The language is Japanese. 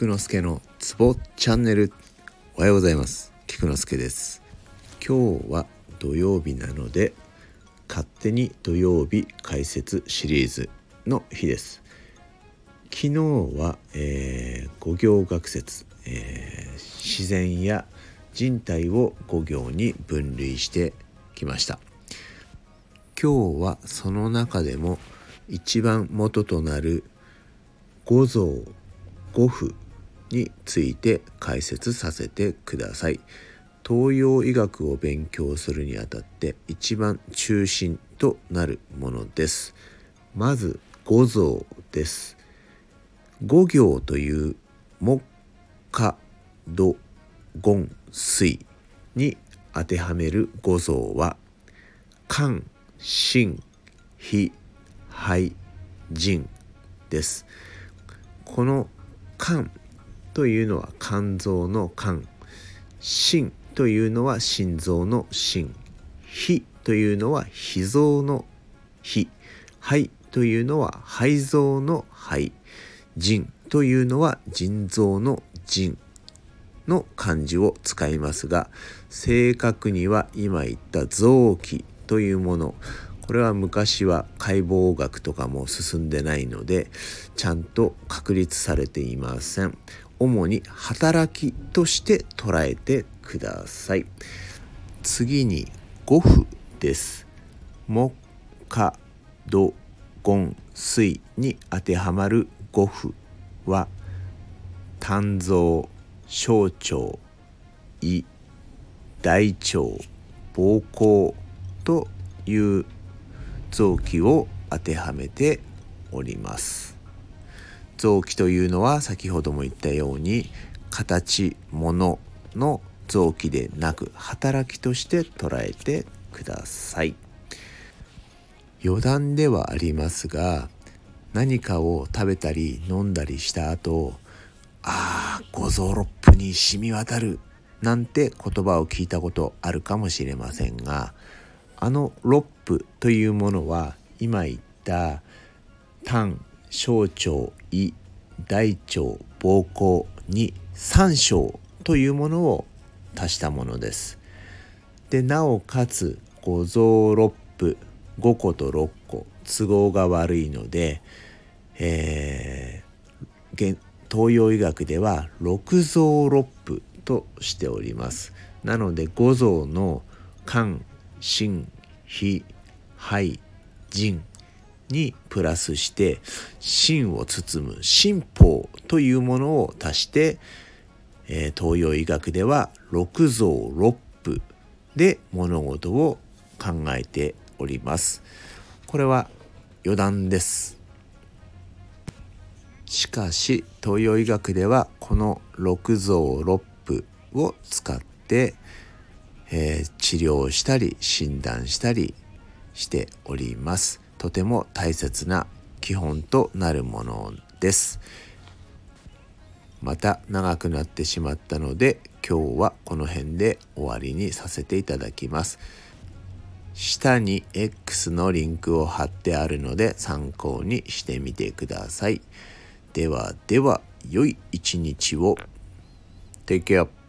菊之助のツボチャンネル。おはようございます。菊之助です。今日は土曜日なので勝手に土曜日解説シリーズの日です。昨日は、えー、五行学説、えー、自然や人体を五行に分類してきました。今日はその中でも一番元となる五臓五腑について解説させてください。東洋医学を勉強するにあたって一番中心となるものです。まず五臓です。五行という木火土金水に当てはめる五臓は肝心脾肺腎です。この肝というのは肝臓の肝心というのは心臓の心脾というのは脾臓の脾肺というのは肺臓の肺腎というのは腎臓の腎の漢字を使いますが正確には今言った臓器というものこれは昔は解剖学とかも進んでないのでちゃんと確立されていません。主に働きとして捉えてください。次に五符です木火土金水に当てはまる五符は肝臓小腸胃大腸膀胱という臓器を当てはめております。臓器というのは先ほども言ったように形物の臓器でなく働きとして捉えてください。余談ではありますが何かを食べたり飲んだりした後ああ五臓六腑に染み渡るなんて言葉を聞いたことあるかもしれませんがあのロップというものは今言った胆小腸胃大腸膀胱に三小というものを足したものです。でなおかつ五臓六腑5個と6個都合が悪いので、えー、東洋医学では六臓六腑としております。なので五臓の肝心脾肺腎にプラスして心を包む心法というものを足して、えー、東洋医学では六臓六腑で物事を考えております。これは余談です。しかし東洋医学ではこの六臓六腑を使ってえー、治療したり診断したりしております。とても大切な基本となるものです。また長くなってしまったので今日はこの辺で終わりにさせていただきます。下に X のリンクを貼ってあるので参考にしてみてください。ではでは良い一日を。Take care.